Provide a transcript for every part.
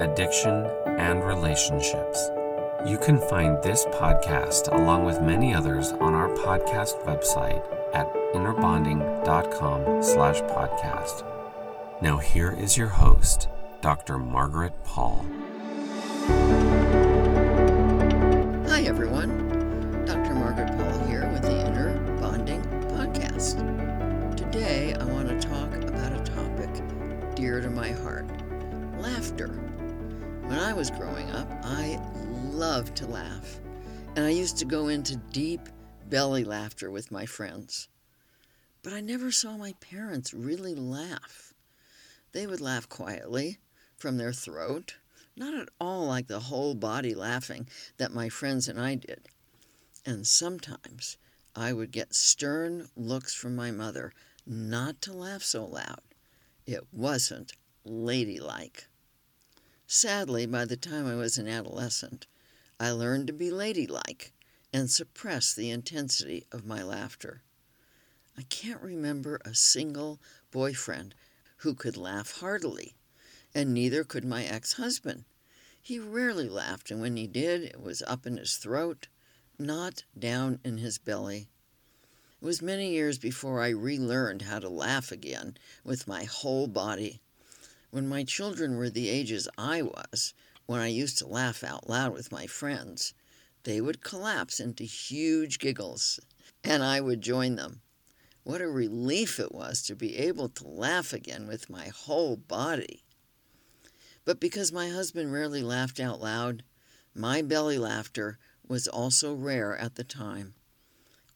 addiction, and relationships. You can find this podcast along with many others on our podcast website at innerbonding.com slash podcast. Now here is your host, Dr. Margaret Paul. Hi, everyone. Dr. Margaret Paul here with the Inner Bonding Podcast. Today, I want to talk about a topic dear to my heart laughter. When I was growing up, I loved to laugh, and I used to go into deep belly laughter with my friends. But I never saw my parents really laugh. They would laugh quietly from their throat, not at all like the whole body laughing that my friends and I did. And sometimes I would get stern looks from my mother not to laugh so loud. It wasn't ladylike. Sadly, by the time I was an adolescent, I learned to be ladylike and suppress the intensity of my laughter. I can't remember a single boyfriend who could laugh heartily, and neither could my ex husband. He rarely laughed, and when he did, it was up in his throat, not down in his belly. It was many years before I relearned how to laugh again with my whole body. When my children were the ages I was, when I used to laugh out loud with my friends, they would collapse into huge giggles, and I would join them. What a relief it was to be able to laugh again with my whole body. But because my husband rarely laughed out loud, my belly laughter was also rare at the time.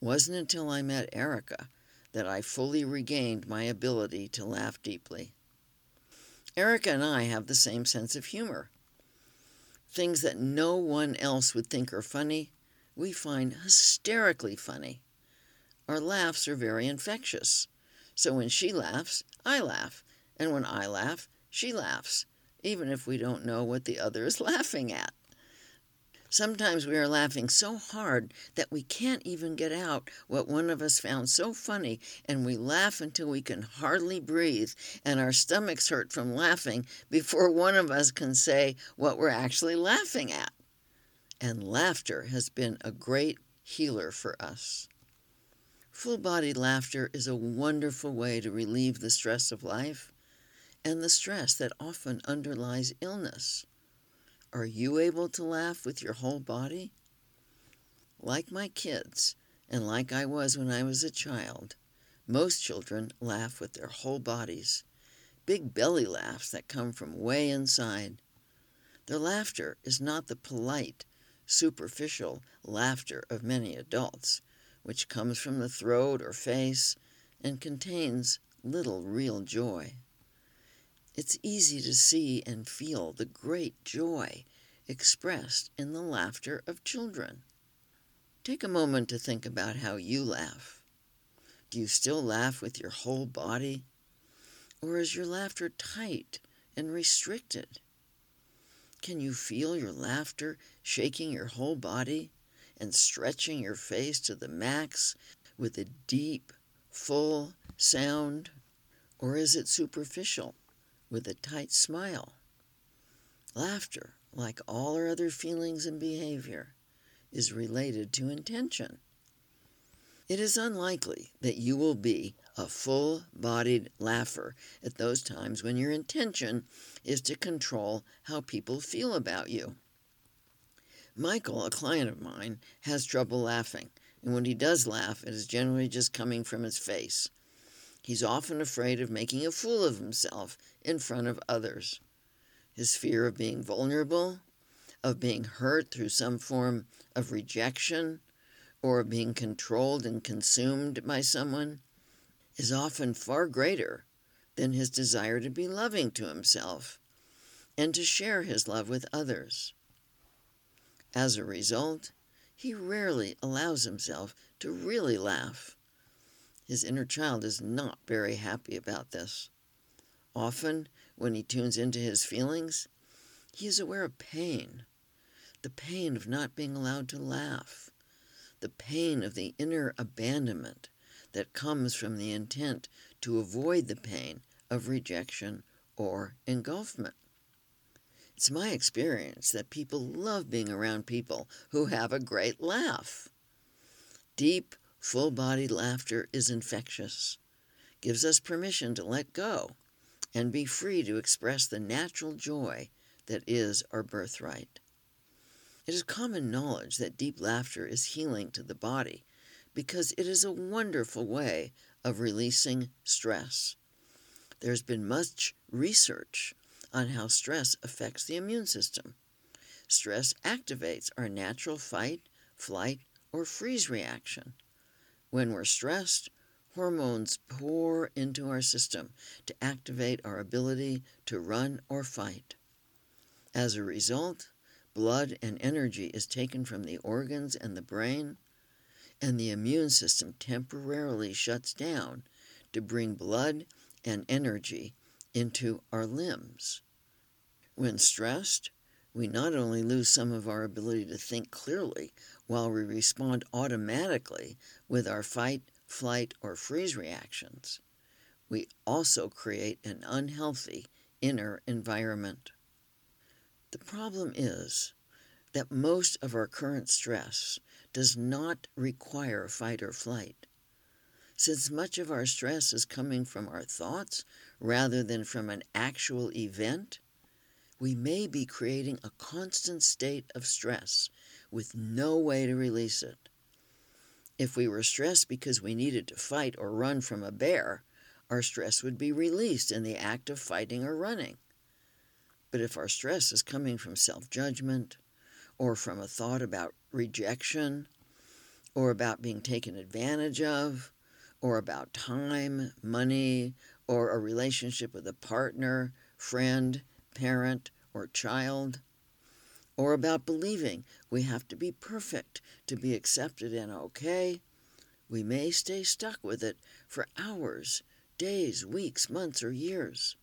It wasn't until I met Erika that I fully regained my ability to laugh deeply. Erika and I have the same sense of humor. Things that no one else would think are funny, we find hysterically funny. Our laughs are very infectious. So when she laughs, I laugh. And when I laugh, she laughs, even if we don't know what the other is laughing at. Sometimes we are laughing so hard that we can't even get out what one of us found so funny, and we laugh until we can hardly breathe, and our stomachs hurt from laughing before one of us can say what we're actually laughing at. And laughter has been a great healer for us. Full body laughter is a wonderful way to relieve the stress of life and the stress that often underlies illness. Are you able to laugh with your whole body? Like my kids, and like I was when I was a child, most children laugh with their whole bodies, big belly laughs that come from way inside. Their laughter is not the polite, superficial laughter of many adults, which comes from the throat or face and contains little real joy. It's easy to see and feel the great joy expressed in the laughter of children. Take a moment to think about how you laugh. Do you still laugh with your whole body? Or is your laughter tight and restricted? Can you feel your laughter shaking your whole body and stretching your face to the max with a deep, full sound? Or is it superficial, with a tight smile? Laughter, like all our other feelings and behavior, is related to intention. It is unlikely that you will be a full bodied laugher at those times when your intention is to control how people feel about you. Michael, a client of mine, has trouble laughing, and when he does laugh, it is generally just coming from his face. He's often afraid of making a fool of himself in front of others. His fear of being vulnerable, of being hurt through some form of rejection, or of being controlled and consumed by someone is often far greater than his desire to be loving to himself and to share his love with others. As a result, he rarely allows himself to really laugh. His inner child is not very happy about this. Often, when he tunes into his feelings, he is aware of pain the pain of not being allowed to laugh, the pain of the inner abandonment that comes from the intent to avoid the pain of rejection or engulfment. It's my experience that people love being around people who have a great laugh. Deep, full bodied laughter is infectious, gives us permission to let go and be free to express the natural joy that is our birthright. It is common knowledge that deep laughter is healing to the body because it is a wonderful way of releasing stress. There's been much research on how stress affects the immune system. Stress activates our natural fight, flight, or freeze reaction. When we're stressed, hormones pour into our system to activate our ability to run or fight. As a result, blood and energy is taken from the organs and the brain, and the immune system temporarily shuts down to bring blood and energy into our limbs. When stressed, we not only lose some of our ability to think clearly while we respond automatically with our fight, flight, or freeze reactions, we also create an unhealthy inner environment. The problem is that most of our current stress does not require fight or flight. Since much of our stress is coming from our thoughts rather than from an actual event, we may be creating a constant state of stress with no way to release it. If we were stressed because we needed to fight or run from a bear, our stress would be released in the act of fighting or running. But if our stress is coming from self judgment, or from a thought about rejection, or about being taken advantage of, or about time, money, or a relationship with a partner, friend, parent, or child, or about believing we have to be perfect to be accepted and okay, we may stay stuck with it for hours, days, weeks, months, or years.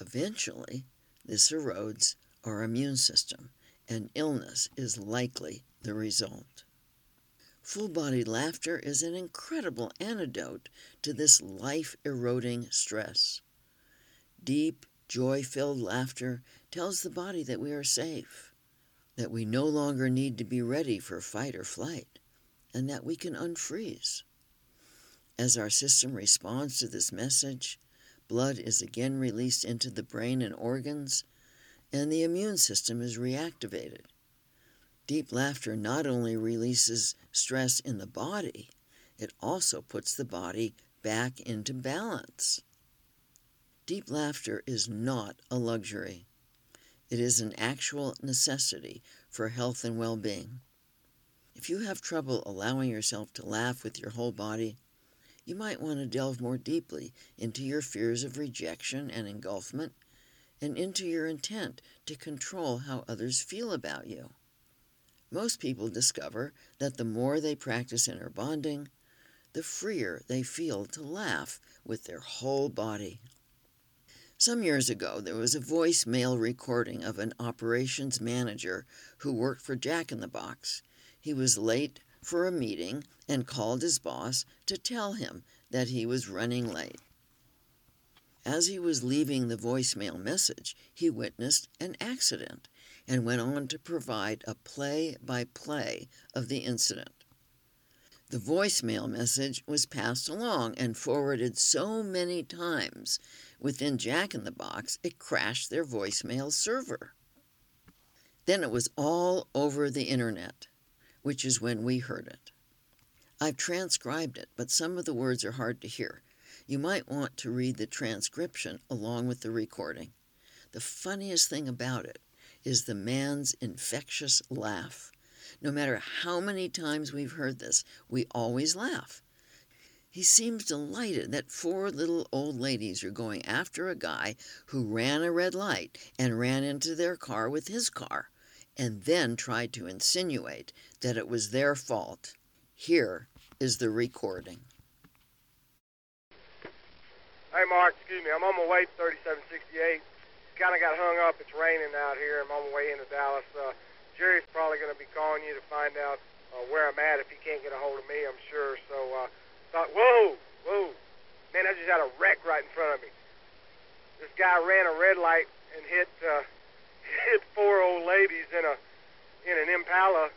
Eventually, this erodes our immune system, and illness is likely the result. Full body laughter is an incredible antidote to this life eroding stress. Deep, joy filled laughter tells the body that we are safe, that we no longer need to be ready for fight or flight, and that we can unfreeze. As our system responds to this message, blood is again released into the brain and organs, and the immune system is reactivated. Deep laughter not only releases stress in the body, it also puts the body back into balance. Deep laughter is not a luxury. It is an actual necessity for health and well being. If you have trouble allowing yourself to laugh with your whole body, you might want to delve more deeply into your fears of rejection and engulfment and into your intent to control how others feel about you. Most people discover that the more they practice inner bonding, the freer they feel to laugh with their whole body. Some years ago, there was a voicemail recording of an operations manager who worked for Jack in the Box. He was late for a meeting and called his boss to tell him that he was running late. As he was leaving the voicemail message, he witnessed an accident and went on to provide a play by play of the incident. The voicemail message was passed along and forwarded so many times within Jack in the Box it crashed their voicemail server. Then it was all over the internet, which is when we heard it. I've transcribed it, but some of the words are hard to hear. You might want to read the transcription along with the recording. The funniest thing about it is the man's infectious laugh. No matter how many times we've heard this, we always laugh. He seems delighted that four little old ladies are going after a guy who ran a red light and ran into their car with his car, and then tried to insinuate that it was their fault. Here is the recording. Hey, Mark, excuse me. I'm on my way to 3768 kind of got hung up. It's raining out here. I'm on my way into Dallas. Uh, Jerry's probably going to be calling you to find out uh, where I'm at if he can't get a hold of me, I'm sure. So uh, thought, whoa, whoa, man, I just had a wreck right in front of me. This guy ran a red light and hit uh, hit four old ladies in a in an Impala.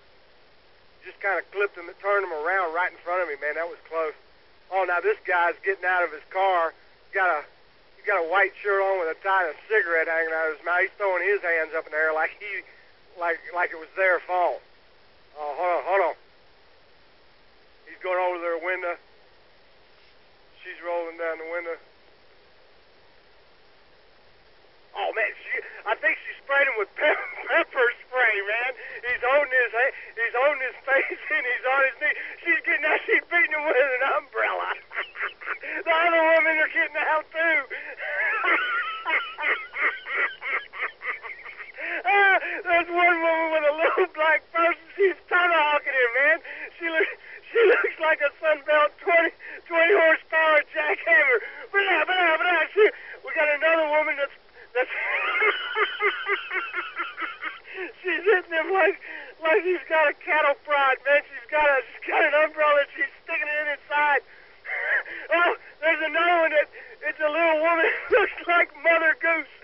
Just kind of clipped them, turned them around right in front of me. Man, that was close. Oh, now this guy's getting out of his car. Got a He's got a white shirt on with a tie and a cigarette hanging out of his mouth. He's throwing his hands up in the air like he, like like it was their fault. Oh, hold on, hold on. He's going over to their window. She's rolling down the window. Oh man, she, I think she sprayed him with pepper, pepper spray, man. He's holding his he's holding his face and he's on his knee. She's getting out, she's beating him with an umbrella. the other women are getting out too. ah, there's one woman with a little black person. She's tomahawking him, man. She looks she looks like a Sunbelt 20, 20 horsepower jackhammer. Blah, blah, blah. She, we got another woman that's that's she's hitting him like like he's got a cattle prod, man. She's got a she's got an umbrella. She's sticking it inside. oh, there's another one that it's a little woman looks like Mother Goose.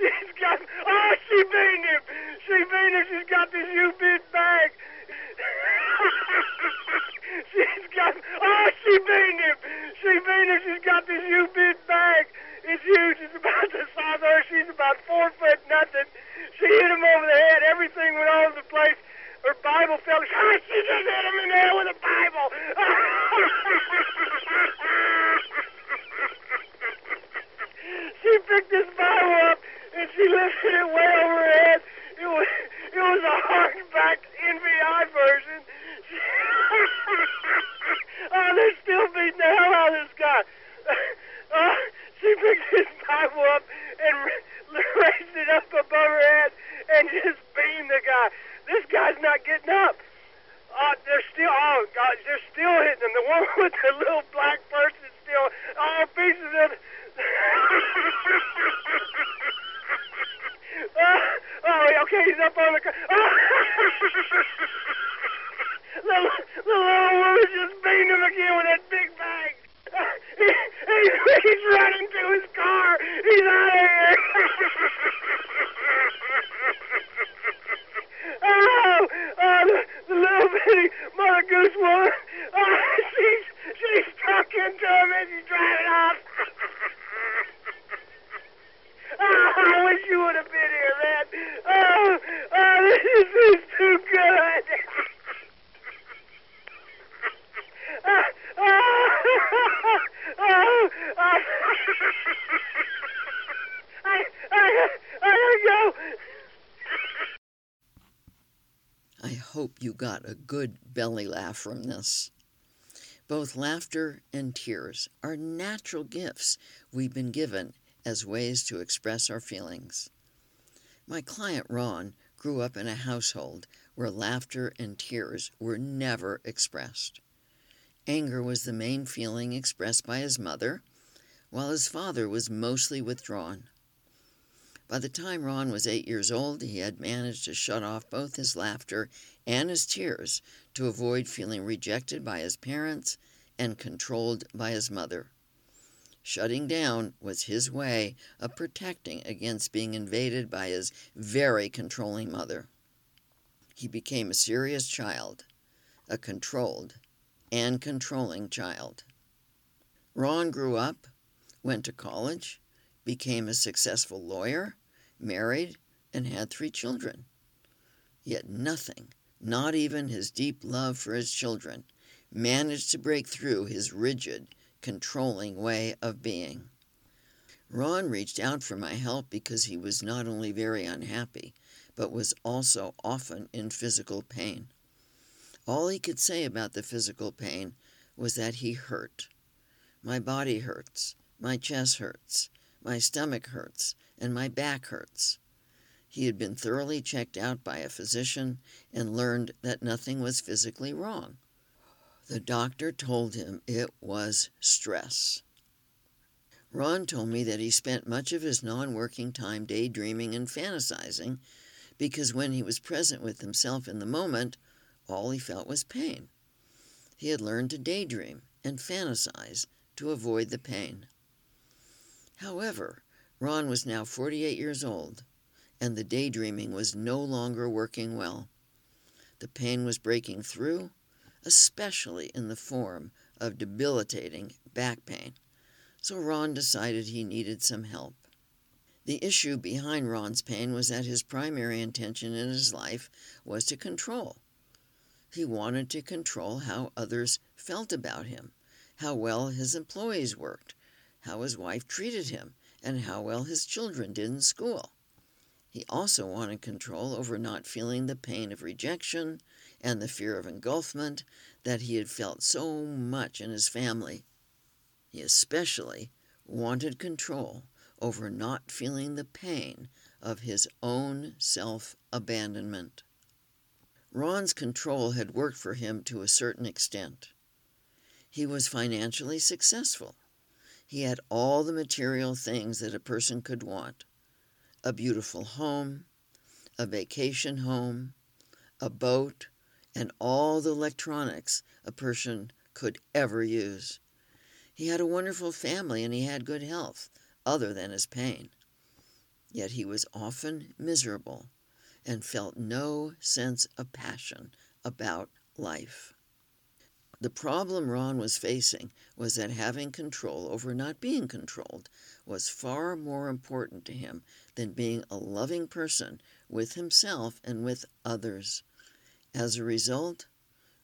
she's got oh she beat him. She beat him. She's got this U big bag. she's got oh she beat him. She beat him. She's got this U big bag. It's huge. It's about the size of her. She's about four foot nothing. She hit him over the head. Everything went all over the place. Her Bible fell. Oh, she just hit him in the head with a Bible. she picked this Bible up and she lifted it way over her head. It was it was a hardback NIV version. oh, they're still beating the hell out of this guy. Uh, she picked his Bible up and raised it up above her head and just beamed the guy. This guy's not getting up. Uh, they're still, oh God, they're still hitting him. The one with the little black person still, all oh, pieces of. uh, oh, okay, he's up on the. the, the little woman just beamed him again with that he's running to his car. He's out of here. oh, oh the, the little bitty mother goose woman. Oh, she's she's stuck into him as he's driving off. oh, I wish you would have been here, man. Oh, oh, this is too good. I hope you got a good belly laugh from this. Both laughter and tears are natural gifts we've been given as ways to express our feelings. My client Ron grew up in a household where laughter and tears were never expressed. Anger was the main feeling expressed by his mother, while his father was mostly withdrawn. By the time Ron was eight years old, he had managed to shut off both his laughter and his tears to avoid feeling rejected by his parents and controlled by his mother. Shutting down was his way of protecting against being invaded by his very controlling mother. He became a serious child, a controlled and controlling child. Ron grew up, went to college, became a successful lawyer, married, and had three children. Yet nothing, not even his deep love for his children, managed to break through his rigid, controlling way of being. Ron reached out for my help because he was not only very unhappy, but was also often in physical pain. All he could say about the physical pain was that he hurt. My body hurts, my chest hurts, my stomach hurts, and my back hurts. He had been thoroughly checked out by a physician and learned that nothing was physically wrong. The doctor told him it was stress. Ron told me that he spent much of his non working time daydreaming and fantasizing because when he was present with himself in the moment, all he felt was pain. He had learned to daydream and fantasize to avoid the pain. However, Ron was now 48 years old, and the daydreaming was no longer working well. The pain was breaking through, especially in the form of debilitating back pain. So Ron decided he needed some help. The issue behind Ron's pain was that his primary intention in his life was to control. He wanted to control how others felt about him, how well his employees worked, how his wife treated him, and how well his children did in school. He also wanted control over not feeling the pain of rejection and the fear of engulfment that he had felt so much in his family. He especially wanted control over not feeling the pain of his own self abandonment. Ron's control had worked for him to a certain extent. He was financially successful. He had all the material things that a person could want a beautiful home, a vacation home, a boat, and all the electronics a person could ever use. He had a wonderful family and he had good health, other than his pain. Yet he was often miserable and felt no sense of passion about life. The problem Ron was facing was that having control over not being controlled was far more important to him than being a loving person with himself and with others. As a result,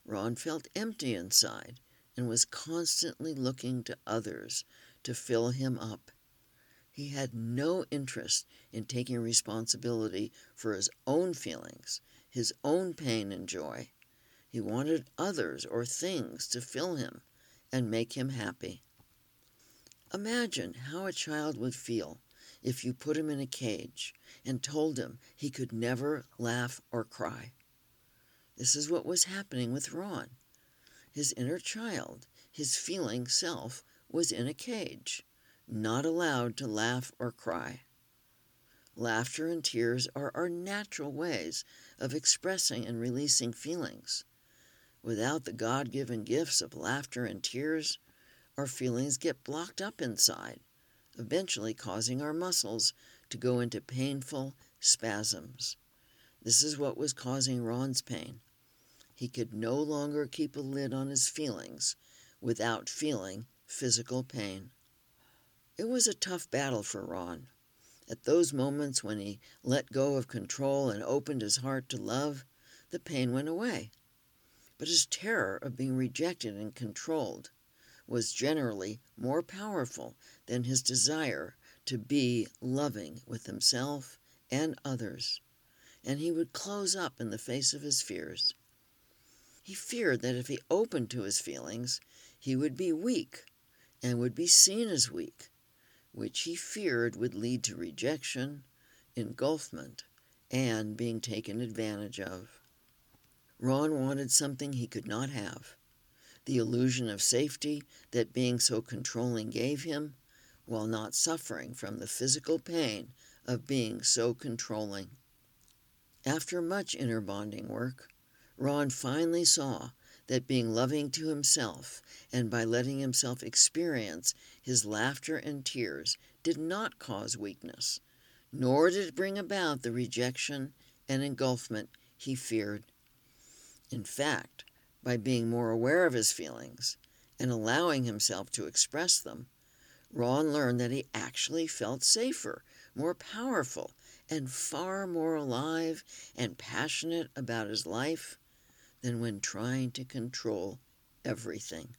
Ron felt empty inside and was constantly looking to others to fill him up. He had no interest in taking responsibility for his own feelings, his own pain and joy. He wanted others or things to fill him and make him happy. Imagine how a child would feel if you put him in a cage and told him he could never laugh or cry. This is what was happening with Ron. His inner child, his feeling self, was in a cage not allowed to laugh or cry. Laughter and tears are our natural ways of expressing and releasing feelings. Without the God given gifts of laughter and tears, our feelings get blocked up inside, eventually causing our muscles to go into painful spasms. This is what was causing Ron's pain. He could no longer keep a lid on his feelings without feeling physical pain. It was a tough battle for Ron. At those moments when he let go of control and opened his heart to love, the pain went away. But his terror of being rejected and controlled was generally more powerful than his desire to be loving with himself and others, and he would close up in the face of his fears. He feared that if he opened to his feelings, he would be weak and would be seen as weak which he feared would lead to rejection, engulfment, and being taken advantage of. Ron wanted something he could not have the illusion of safety that being so controlling gave him, while not suffering from the physical pain of being so controlling. After much inner bonding work, Ron finally saw that being loving to himself and by letting himself experience his laughter and tears did not cause weakness, nor did it bring about the rejection and engulfment he feared. In fact, by being more aware of his feelings and allowing himself to express them, Ron learned that he actually felt safer, more powerful, and far more alive and passionate about his life than when trying to control everything.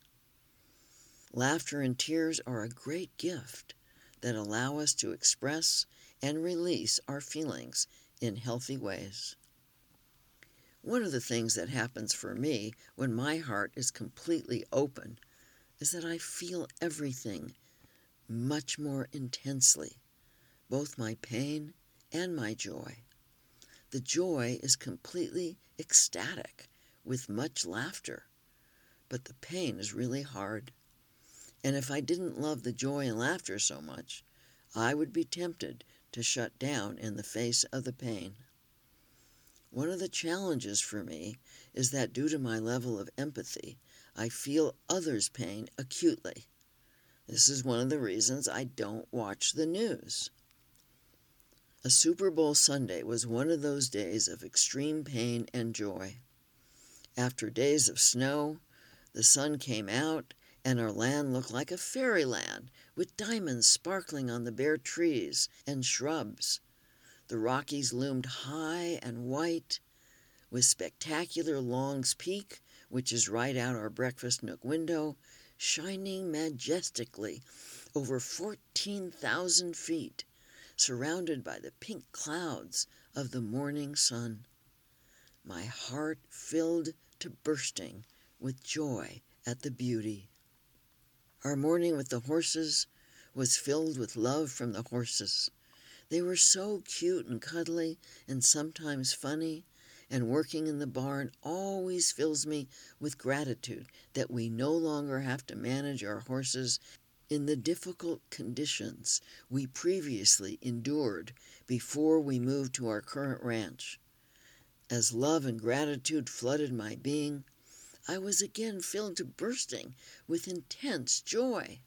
Laughter and tears are a great gift that allow us to express and release our feelings in healthy ways. One of the things that happens for me when my heart is completely open is that I feel everything much more intensely, both my pain and my joy. The joy is completely ecstatic with much laughter, but the pain is really hard. And if I didn't love the joy and laughter so much, I would be tempted to shut down in the face of the pain. One of the challenges for me is that due to my level of empathy, I feel others' pain acutely. This is one of the reasons I don't watch the news. A Super Bowl Sunday was one of those days of extreme pain and joy. After days of snow, the sun came out, and our land looked like a fairyland with diamonds sparkling on the bare trees and shrubs. The Rockies loomed high and white, with spectacular Long's Peak, which is right out our breakfast nook window, shining majestically over 14,000 feet, surrounded by the pink clouds of the morning sun. My heart filled to bursting with joy at the beauty. Our morning with the horses was filled with love from the horses. They were so cute and cuddly and sometimes funny and working in the barn always fills me with gratitude that we no longer have to manage our horses in the difficult conditions we previously endured before we moved to our current ranch. As love and gratitude flooded my being, I was again filled to bursting with intense joy.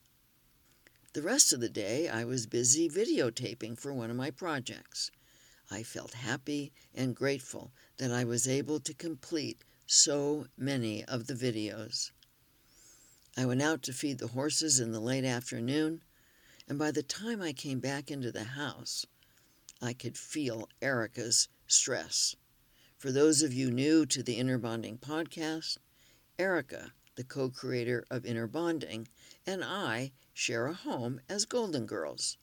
The rest of the day, I was busy videotaping for one of my projects. I felt happy and grateful that I was able to complete so many of the videos. I went out to feed the horses in the late afternoon, and by the time I came back into the house, I could feel Erika's stress. For those of you new to the Inner Bonding podcast, Erika, the co creator of Inner Bonding, and I share a home as Golden Girls.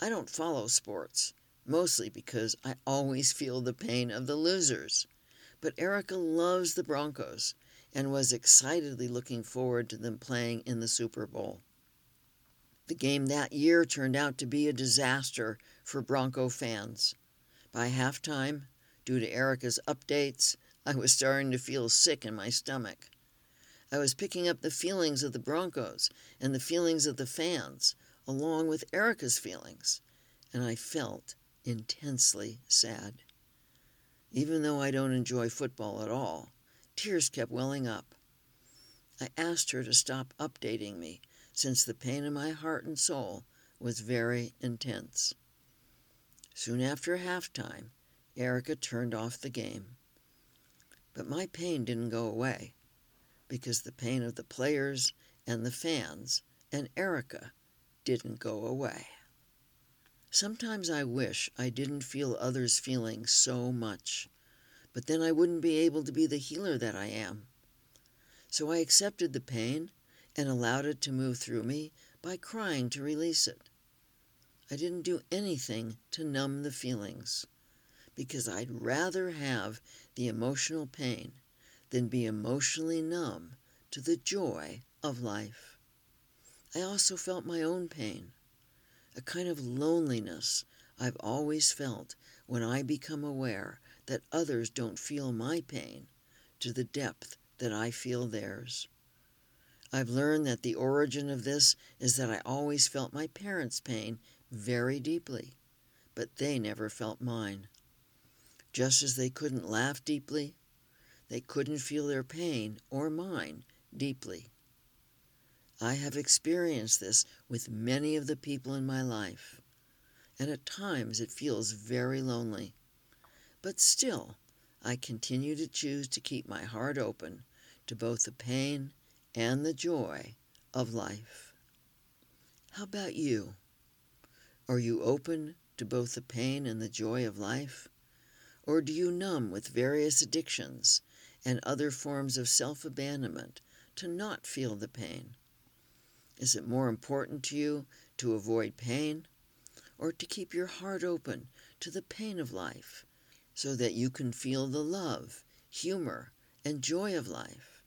I don't follow sports, mostly because I always feel the pain of the losers. But Erika loves the Broncos and was excitedly looking forward to them playing in the Super Bowl. The game that year turned out to be a disaster for Bronco fans. By halftime, due to Erika's updates, I was starting to feel sick in my stomach. I was picking up the feelings of the Broncos and the feelings of the fans, along with Erika's feelings, and I felt intensely sad. Even though I don't enjoy football at all, tears kept welling up. I asked her to stop updating me since the pain in my heart and soul was very intense. Soon after halftime, Erika turned off the game. But my pain didn't go away because the pain of the players and the fans and Erika didn't go away. Sometimes I wish I didn't feel others' feelings so much, but then I wouldn't be able to be the healer that I am. So I accepted the pain and allowed it to move through me by crying to release it. I didn't do anything to numb the feelings because I'd rather have the emotional pain than be emotionally numb to the joy of life. I also felt my own pain a kind of loneliness I've always felt when I become aware that others don't feel my pain to the depth that I feel theirs. I've learned that the origin of this is that I always felt my parents' pain very deeply, but they never felt mine. Just as they couldn't laugh deeply, they couldn't feel their pain or mine deeply. I have experienced this with many of the people in my life, and at times it feels very lonely. But still, I continue to choose to keep my heart open to both the pain and the joy of life. How about you? Are you open to both the pain and the joy of life? Or do you numb with various addictions and other forms of self abandonment to not feel the pain? Is it more important to you to avoid pain or to keep your heart open to the pain of life so that you can feel the love, humor, and joy of life?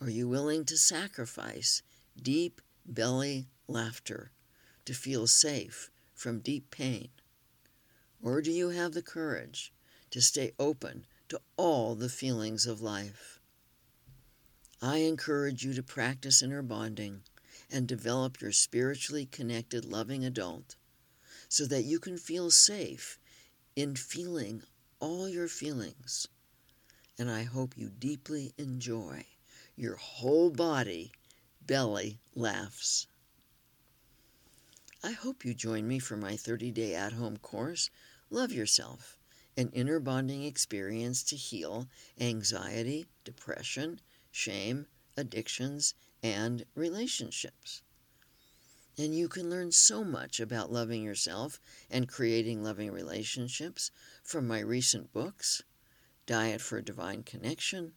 Are you willing to sacrifice deep belly laughter to feel safe from deep pain? Or do you have the courage to stay open to all the feelings of life? I encourage you to practice inner bonding and develop your spiritually connected, loving adult so that you can feel safe in feeling all your feelings. And I hope you deeply enjoy your whole body belly laughs. I hope you join me for my 30 day at home course, Love Yourself, an inner bonding experience to heal anxiety, depression, shame, addictions, and relationships. And you can learn so much about loving yourself and creating loving relationships from my recent books Diet for Divine Connection,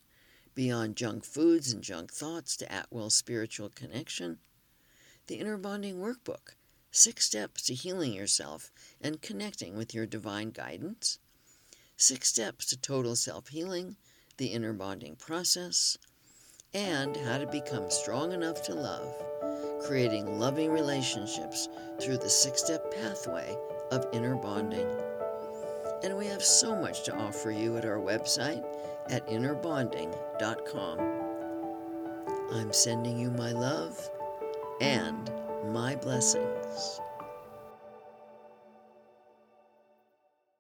Beyond Junk Foods and Junk Thoughts to At Will Spiritual Connection, the Inner Bonding Workbook Six Steps to Healing Yourself and Connecting with Your Divine Guidance, Six Steps to Total Self Healing, the Inner Bonding Process, and How to Become Strong Enough to Love, creating loving relationships through the six step pathway of inner bonding. And we have so much to offer you at our website at innerbonding.com. I'm sending you my love and my blessings.